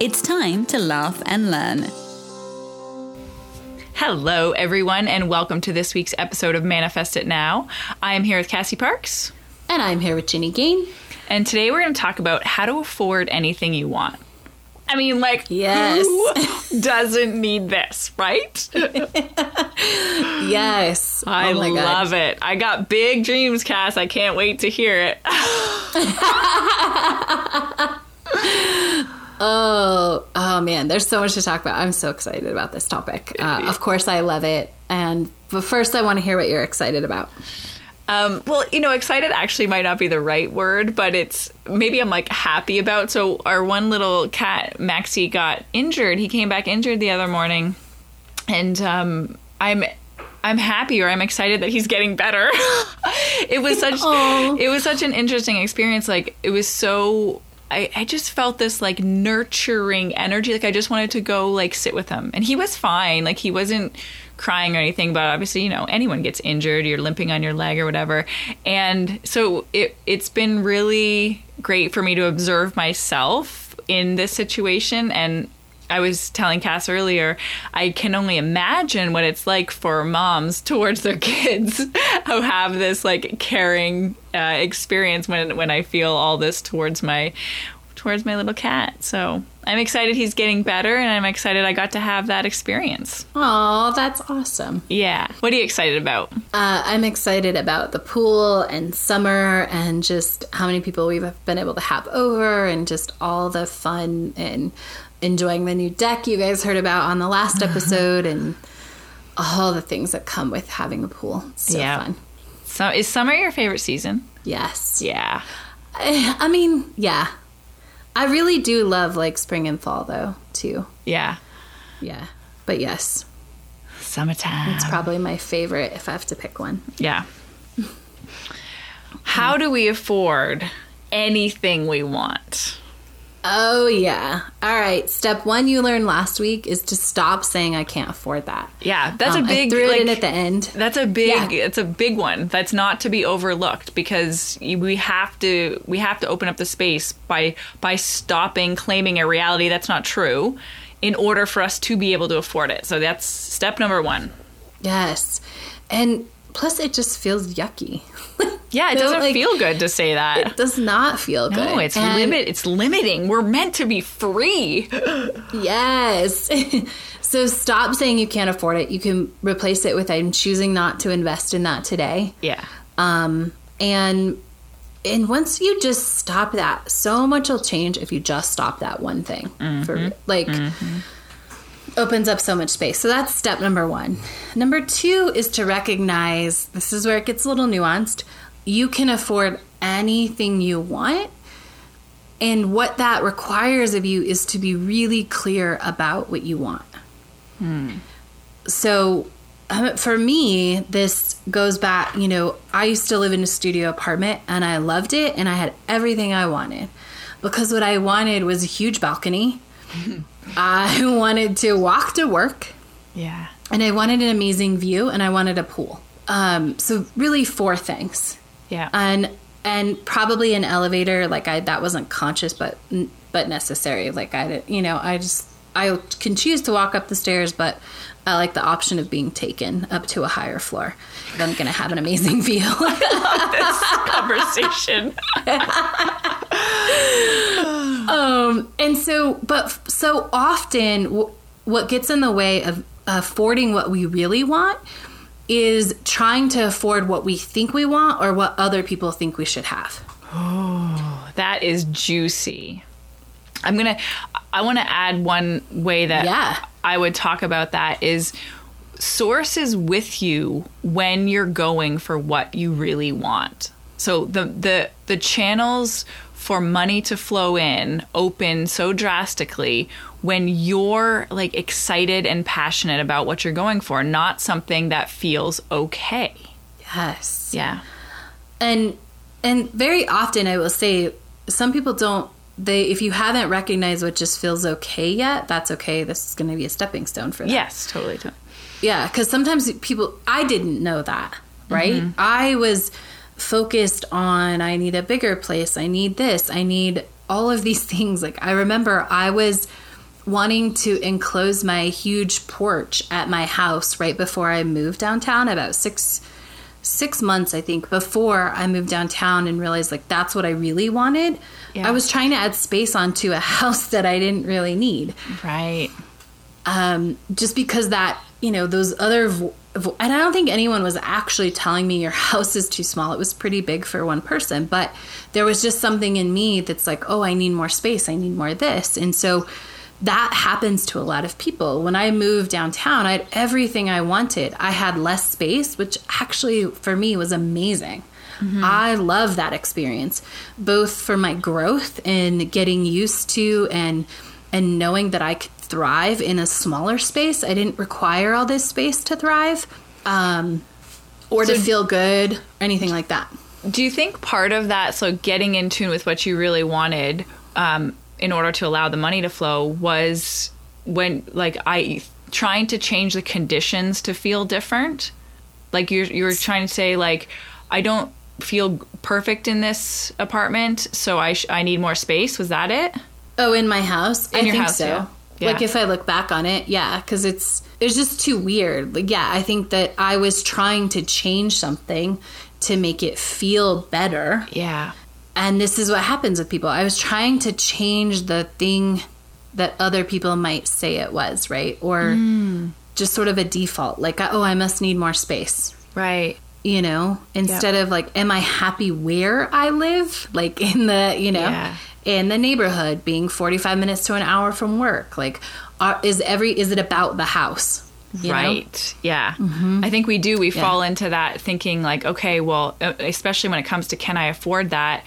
It's time to laugh and learn. Hello, everyone, and welcome to this week's episode of Manifest It Now. I am here with Cassie Parks, And I'm here with Ginny Gain. and today we're going to talk about how to afford anything you want. I mean, like, Yes. who doesn't need this, right? Yes. I oh my love God. it. I got big dreams, Cass. I can't wait to hear it. Oh, oh man, there's so much to talk about. I'm so excited about this topic. Uh, of course, I love it. And but first, I want to hear what you're excited about. Um, well, you know, excited actually might not be the right word, but it's maybe I'm like happy about. So our one little cat, Maxie, got injured. He came back injured the other morning, and um, I'm I'm happy or I'm excited that he's getting better. it was such Aw. it was such an interesting experience. Like it was so. I, I just felt this like nurturing energy. Like I just wanted to go like sit with him. And he was fine. Like he wasn't crying or anything, but obviously, you know, anyone gets injured, you're limping on your leg or whatever. And so it it's been really great for me to observe myself in this situation and I was telling Cass earlier, I can only imagine what it's like for moms towards their kids who have this like caring uh, experience when when I feel all this towards my towards my little cat. So I'm excited he's getting better, and I'm excited I got to have that experience. Oh, that's awesome. Yeah. What are you excited about? Uh, I'm excited about the pool and summer and just how many people we've been able to have over and just all the fun and enjoying the new deck you guys heard about on the last uh-huh. episode and all the things that come with having a pool. It's so Yeah. fun. So is summer your favorite season? Yes. Yeah. I, I mean, yeah. I really do love like spring and fall though, too. Yeah. Yeah. But yes, Summertime. it's probably my favorite if I have to pick one. Yeah. How do we afford anything we want? Oh, yeah. All right. Step one you learned last week is to stop saying I can't afford that. Yeah, that's Um, a big I threw like, it in at the end. That's a big Yeah. it's a big one. That's not to be overlooked because we have to we have to open up the space by by stopping claiming a reality that's not true in order for us to be able to afford it. So that's step number 1. Yes. And plus, it just feels yucky. Yeah, it doesn't like, feel good to say that. It does not feel good. no, it's And- limit it's limiting. We're meant to be free. Yes. so stop saying you can't afford it. You can replace it with I'm choosing not to invest in that today. Yeah. Um, and and once you just stop that, so much will change if you just stop that one thing. For like opens up so much space. So that's step number one. Number two is to recognize this is where it gets a little nuanced. You can afford anything you want. And what that requires of you is to be really clear about what you want. Hmm. So um, for me, this goes back, you know, I used to live in a studio apartment and I loved it and I had everything I wanted because what I wanted was a huge balcony. I wanted to walk to work Yeah. and I wanted an amazing view and I wanted a pool. Um, so really four things. Yeah. And and probably an elevator like I that wasn't conscious but but necessary. Like I did, you know, I just I can choose to walk up the stairs, but I like the option of being taken up to a higher floor. I'm going to have an amazing view. this conversation. um, and so, but so often, w- what gets in the way of affording what we really want is trying to afford what we think we want or what other people think we should have. Oh, that is juicy. I'm gonna. I want to add one way that Yeah. I would talk about that is sources with you when you're going for what you really want. So the the the channels for money to flow in open so drastically when you're like excited and passionate about what you're going for, not something that feels okay. Yes. Yeah. And and very often I will say some people don't they if you haven't recognized what just feels okay yet, that's okay. This is going to be a stepping stone for them. Yes, totally. totally. Yeah, because sometimes people, I didn't know that, right? Mm-hmm. I was focused on, I need a bigger place, I need this, I need all of these things. Like, I remember I was wanting to enclose my huge porch at my house right before I moved downtown, about six six months i think before i moved downtown and realized like that's what i really wanted Yeah. i was trying to add space onto a house that i didn't really need Right. um, just because that you know those other vo- and I don't think anyone was actually telling me your house is too small. It was pretty big for one person, but there was just something in me that's like, oh, I need more space. I need more of this, and so that happens to a lot of people. When I moved downtown, I had everything I wanted. I had less space, which actually for me was amazing. Mm-hmm. I love that experience, both for my growth and getting used to and and knowing that I could thrive in a smaller space. I didn't require all this space to thrive, um, or to feel good, or anything like that. Do you think part of that, so getting in tune with what you really wanted um, in order to allow the money to flow, was when, like, I trying to change the conditions to feel different? Like, you're, you're trying to say, like, I don't feel perfect in this apartment, so I, sh- I need more space. Was that it? Oh, in my house, I your think house, so. yeah. Yeah. Like if I look back on it, yeah, because it's it's just too weird. Like, yeah, I think that I was trying to change something to make it feel better, Yeah. and this is what happens with people. I was trying to change the thing that other people might say it was, right? Or hmm. just sort of a default, like, uh, oh, I must need more space, Right. you know, instead of like, am I happy where I live? Like in the, you know, Yeah. In the neighborhood, being 45 minutes to an hour from work. Like, are, is every, is it about the house? You know? Mm-hmm. right yeah i think we do we fall into that thinking like okay well especially when it comes to can i afford that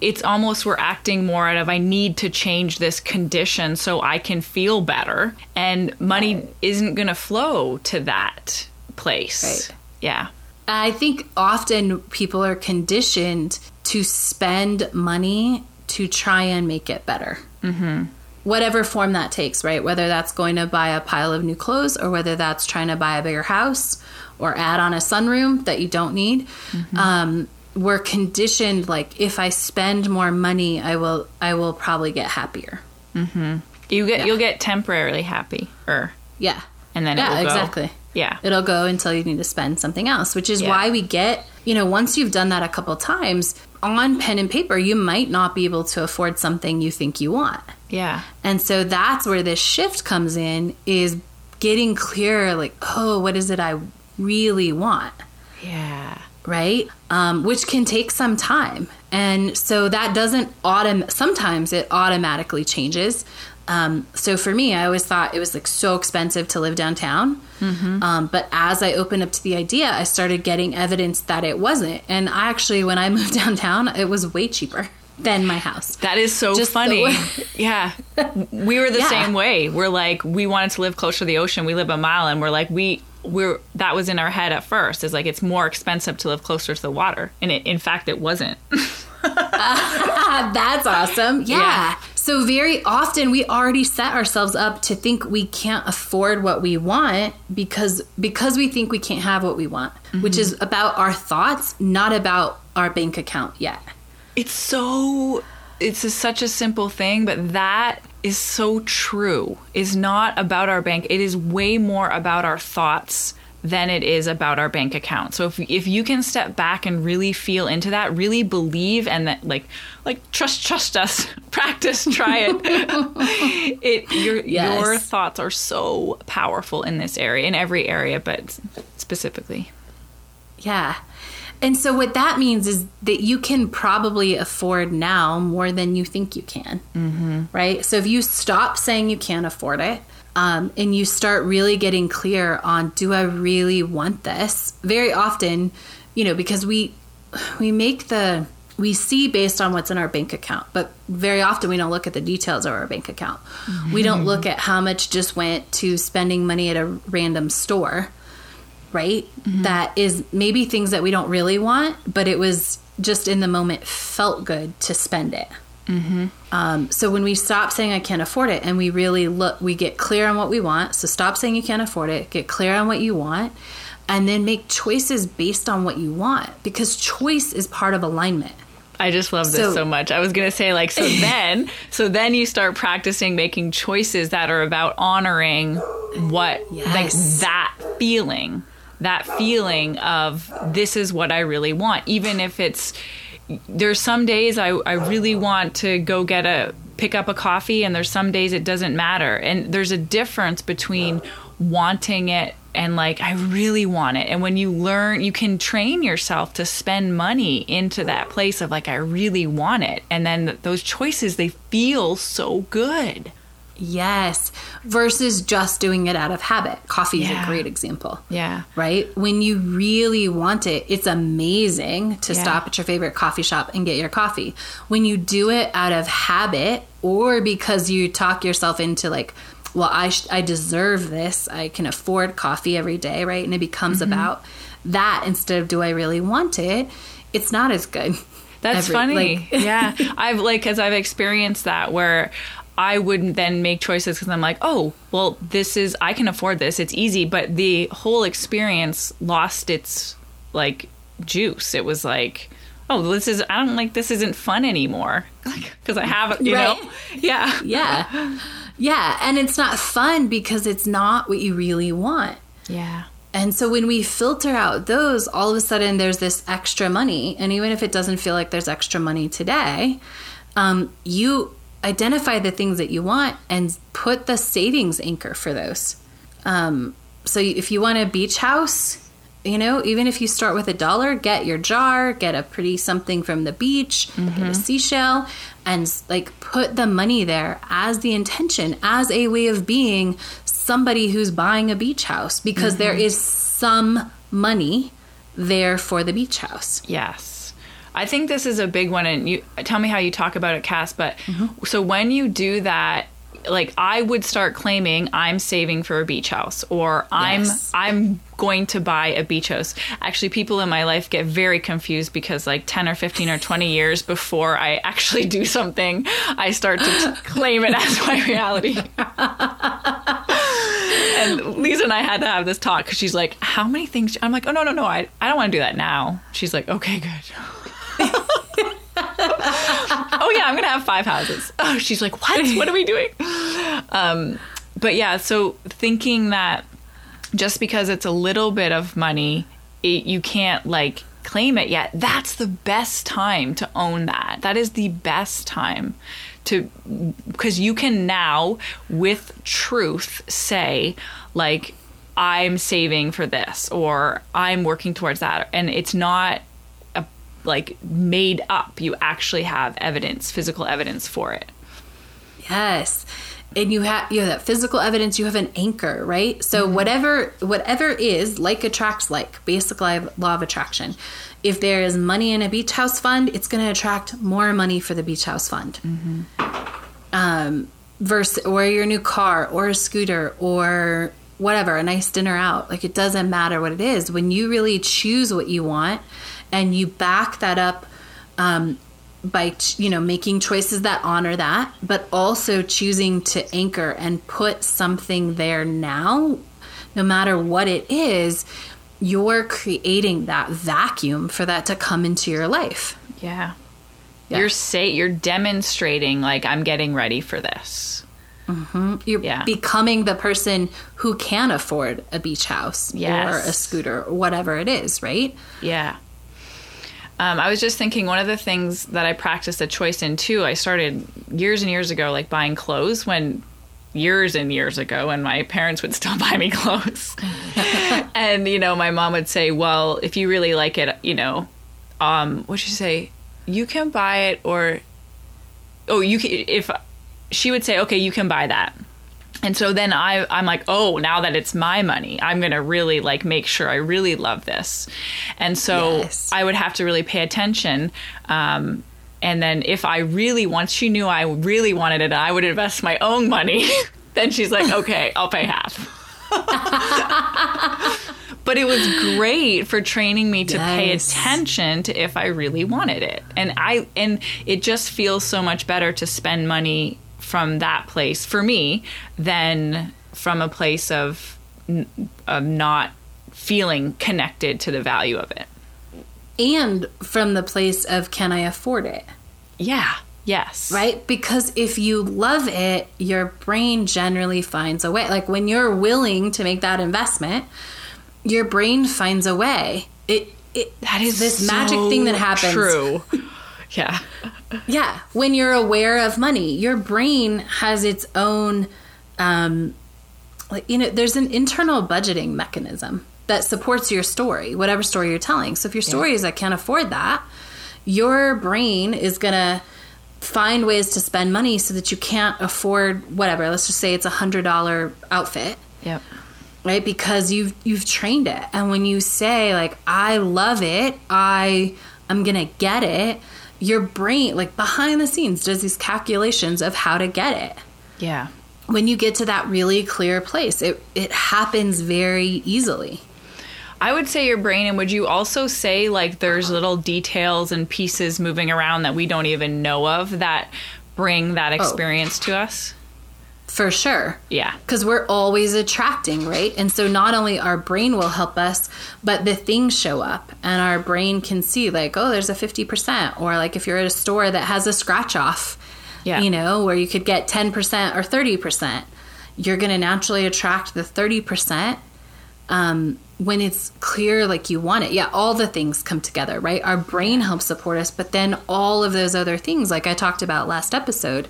it's almost we're acting more out of i need to change this condition so i can feel better and money isn't going to flow to that place Right. yeah I think often people are conditioned to spend money to try and make it better. Mm-hmm. Whatever form that takes, right? Whether that's going to buy a pile of new clothes or whether that's trying to buy a bigger house or add on a sunroom that you don't need. Um, we're conditioned like if I spend more money, I will I will probably get happier. you get you'll get temporarily happy or Yeah. and then yeah, it will go. exactly. yeah It'll go until you need to spend something else, which is Yeah. why we get, you know, once you've done that a couple times on pen and paper, you might not be able to afford something you think you want. yeah And so that's where this shift comes in is getting clear like, oh, what is it I really want? yeah right? Um, which can take some time. And so that doesn't autom. Sometimes it automatically changes. Um, so for me, I always thought it was like so expensive to live downtown. Um, but as I opened up to the idea, I started getting evidence that it wasn't. And I actually, when I moved downtown, it was way cheaper than my house. That is so Just funny. yeah. We were the Yeah. same way. We're like we wanted to live closer to the ocean. We live a mile and we're like we we're that was in our head at first. Is like it's more expensive to live closer to the water. And it, in fact it wasn't. Ah, That's awesome. Yeah. Yeah. So very often we already set ourselves up to think we can't afford what we want because because we think we can't have what we want, which is mm-hmm. about our thoughts, not about our bank account yet. It's so it's a, such a simple thing, but that is so true. Is not about our bank. It is way more about our thoughts than it is about our bank account. So if if you can step back and really feel into that, really believe and that like like trust trust us, practice, try it. it your Yes. your thoughts are so powerful in this area, in every area, but specifically. Yeah. And so what that means is that you can probably afford now more than you think you can. Mm-hmm. Right? So if you stop saying you can't afford it, um, and you start really getting clear on do I really want this? Very often, you know, because we we make the we see based on what's in our bank account, but very often we don't look at the details of our bank account. We don't look at how much just went to spending money at a random store, right? That is maybe things that we don't really want, but it was just in the moment felt good to spend it. Um, so when we stop saying I can't afford it and we really look, we get clear on what we want. So stop saying you can't afford it, get clear on what you want, and then make choices based on what you want because choice is part of alignment. I just love this So- so, much. I was going to say like so then so then you start practicing making choices that are about honoring what like that feeling. That feeling of this is what I really want even if it's there's some days I I really want to go get a pick up a coffee and there's some days it doesn't matter. And there's a difference between wanting it and like I really want it. And when you learn, you can train yourself to spend money into that place of like I really want it. And then those choices they feel so good. Yes, versus just doing it out of habit. Coffee is Yeah. a great example. Yeah. Right? When you really want it, it's amazing to Yeah. stop at your favorite coffee shop and get your coffee. When you do it out of habit or because you talk yourself into like, well, I sh- I deserve this. I can afford coffee every day, right? And it becomes Mm-hmm. about that instead of do I really want it? It's not as good. That's Every- funny. like- yeah. I've like cuz I've experienced that where I wouldn't then make choices cuz I'm like, "Oh, well, this is I can afford this. It's easy." But the whole experience lost its like juice. It was like, "Oh, this is I don't like this isn't fun anymore." Like cuz I have, you Right. know. Yeah. Yeah. Yeah. And it's not fun because it's not what you really want. Yeah. And so when we filter out those, all of a sudden there's this extra money. And even if it doesn't feel like there's extra money today, um, you identify the things that you want and put the savings anchor for those. Um, so if you want a beach house, you know, even if you start with a dollar, get your jar, get a pretty something from the beach, get a seashell, and like put the money there as the intention, as a way of being somebody who's buying a beach house because there is some money there for the beach house. Yes. I think this is a big one and you tell me how you talk about it Cass, but mm-hmm. so when you do that like I would start claiming I'm saving for a beach house or I'm Yes. I'm going to buy a beach house. Actually people in my life get very confused because like 10 or 15 or 20 years before I actually do something, I start to claim it as my reality. and Lisa and I had to have this talk because she's like, "How many things?" I'm like, "Oh no, no, no! I, I don't want to do that now." She's like, "Okay, good." oh yeah, I'm gonna have five houses. Oh, she's like, "What? What are we doing?" Um, but yeah, so thinking that just because it's a little bit of money, it, you can't like claim it yet. That's the best time to own that. That is the best time to because you can now with truth say like I'm saving for this or I'm working towards that and it's not like made up. You actually have evidence, physical evidence for it. Yes. And you have you have that physical evidence, you have an anchor, right? So whatever whatever is like attracts like, basic law of attraction. If there is money in a beach house fund, it's going to attract more money for the beach house fund. Um, versus or your new car or a scooter or whatever, a nice dinner out. Like it doesn't matter what it is. When you really choose what you want and you back that up um, by ch- you know making choices that honor that, but also choosing to anchor and put something there now, no matter what it is, you're creating that vacuum for that to come into your life. Yeah. Yeah. You're say you're demonstrating like I'm getting ready for this. You're Yeah. becoming the person who can afford a beach house or a scooter or whatever it is, right? Yeah. Um, I was just thinking one of the things that I practiced a choice in too. I started years and years ago, like buying clothes when years and years ago, and my parents would still buy me clothes. and you know, my mom would say, "Well, if you really like it, you know, um, what'd she say? You can buy it, or oh, you can if." She would say, "Okay, you can buy that." And so then I, I'm like, oh, now that it's my money, I'm gonna really like make sure I really love this. And so Yes. I would have to really pay attention. Um, and then if I really, once she knew I really wanted it, I would invest my own money. then she's like, okay, I'll pay half. but it was great for training me to pay attention to if I really wanted it. And I and it just feels so much better to spend money from that place for me than from a place of, of not feeling connected to the value of it. And from the place of can I afford it? Yeah. Yes. right? Because if you love it, your brain generally finds a way. Like when you're willing to make that investment, your brain finds a way. It, it That is this magic thing that happens. True. yeah. Yeah, when you're aware of money, your brain has its own, um, like you know, there's an internal budgeting mechanism that supports your story, whatever story you're telling. So if your story is I can't afford that, your brain is gonna find ways to spend money so that you can't afford whatever. Let's just say it's a hundred dollar outfit Yep. right because you've you've trained it and when you say like i love it i i'm gonna get it your brain like behind the scenes does these calculations of how to get it Yeah. when you get to that really clear place it it happens very easily I would say your brain, and would you also say like there's little details and pieces moving around that we don't even know of that bring that oh. experience to us? For sure Yeah. because we're always attracting, right? And so not only our brain will help us, but the things show up and our brain can see, like, oh, there's a 50%. Or like if you're at a store that has a scratch off, Yeah. you know, where you could get 10% or 30%, you're going to naturally attract the 30% um, when it's clear like you want it. Yeah, all the things come together, right? Our brain helps support us, but then all of those other things, like I talked about last episode,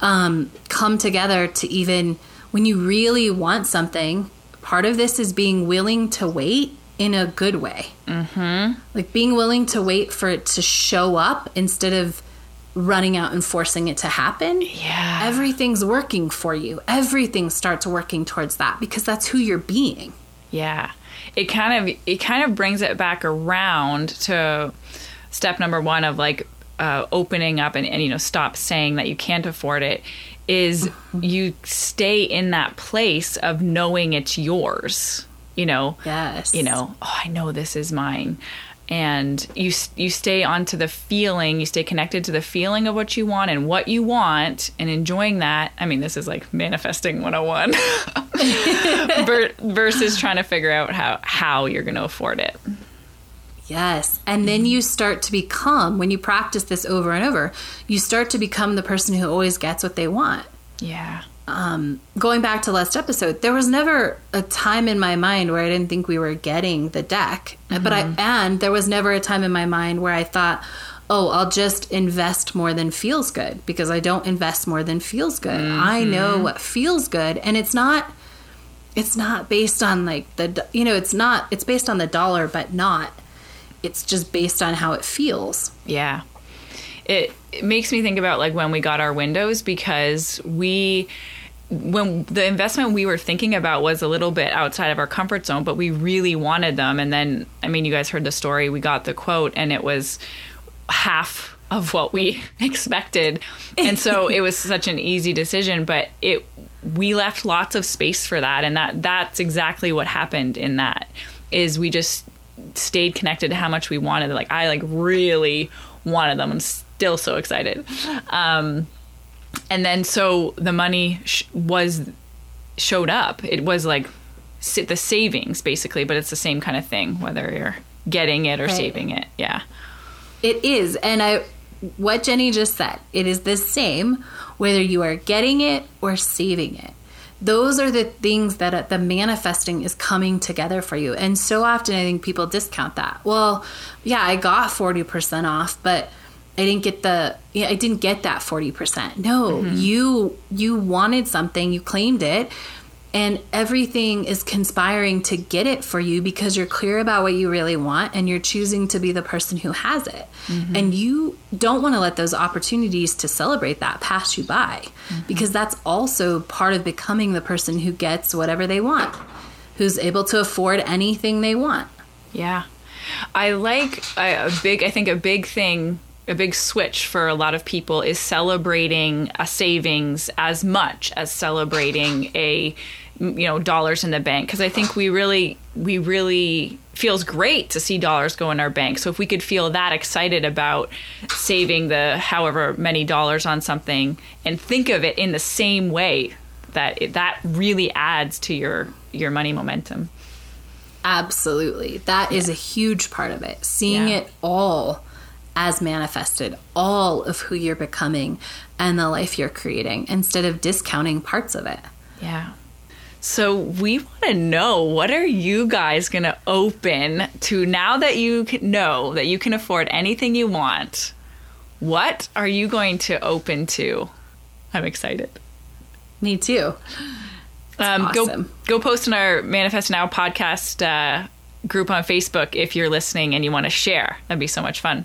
um, come together to even when you really want something. Part of this is being willing to wait in a good way. Mm-hmm. Like being willing to wait for it to show up instead of running out and forcing it to happen. Yeah. Everything's working for you. Everything starts working towards that because that's who you're being. Yeah. It kind of it kind of brings it back around to step number one of like uh, opening up and, and you know stop saying that you can't afford it is you stay in that place of knowing it's yours you know? Yes. you know oh i know this is mine. And you you stay onto the feeling you stay connected to the feeling of what you want and what you want and enjoying that. I mean this is like manifesting 101 versus trying to figure out how how you're going to afford it Yes. And then you start to become, when you practice this over and over, you start to become the person who always gets what they want. yeah Um, going back to last episode, there was never a time in my mind where I didn't think we were getting the deck. But I, and there was never a time in my mind where I thought, oh, I'll just invest more than feels good because I don't invest more than feels good. I know what feels good. And it's not, it's not based on like the, you know, it's not, it's based on the dollar, but not, it's just based on how it feels. Yeah. It, it makes me think about like when we got our windows because we when the investment we were thinking about was a little bit outside of our comfort zone, but we really wanted them. And then, I mean, you guys heard the story. We got the quote, and it was half of what we expected. And so it was such an easy decision, but it we left lots of space for that, and that that's exactly what happened in that is we just stayed connected to how much we wanted. Like I like really wanted them. I'm still so excited. Um, and then so the money sh- was showed up. It was like sa- the savings basically, but it's the same kind of thing whether you're getting it or Right. saving it. Yeah. It is. And I what Jenny just said, it is the same whether you are getting it or saving it. Those are the things that uh, the manifesting is coming together for you. And so often I think people discount that. Well, yeah, I got 40% off, but I didn't get the yeah, I didn't get that 40%. No, you you wanted something, you claimed it, and everything is conspiring to get it for you because you're clear about what you really want and you're choosing to be the person who has it mm-hmm. and you don't want to let those opportunities to celebrate that pass you by mm-hmm. because that's also part of becoming the person who gets whatever they want who's able to afford anything they want yeah i like a big i think a big thing a big switch for a lot of people is celebrating a savings as much as celebrating a you know dollars in the bank because i think we really we really feels great to see dollars go in our bank so if we could feel that excited about saving the however many dollars on something and think of it in the same way that it, that really adds to your your money momentum absolutely that yeah. is a huge part of it seeing yeah. it all as manifested, all of who you're becoming and the life you're creating instead of discounting parts of it. Yeah. So we want to know what are you guys going to open to now that you know that you can afford anything you want? What are you going to open to? I'm excited. Me too. Um, awesome. Go go post in our Manifest Now podcast uh, group on Facebook if you're listening and you want to share. That'd be so much fun.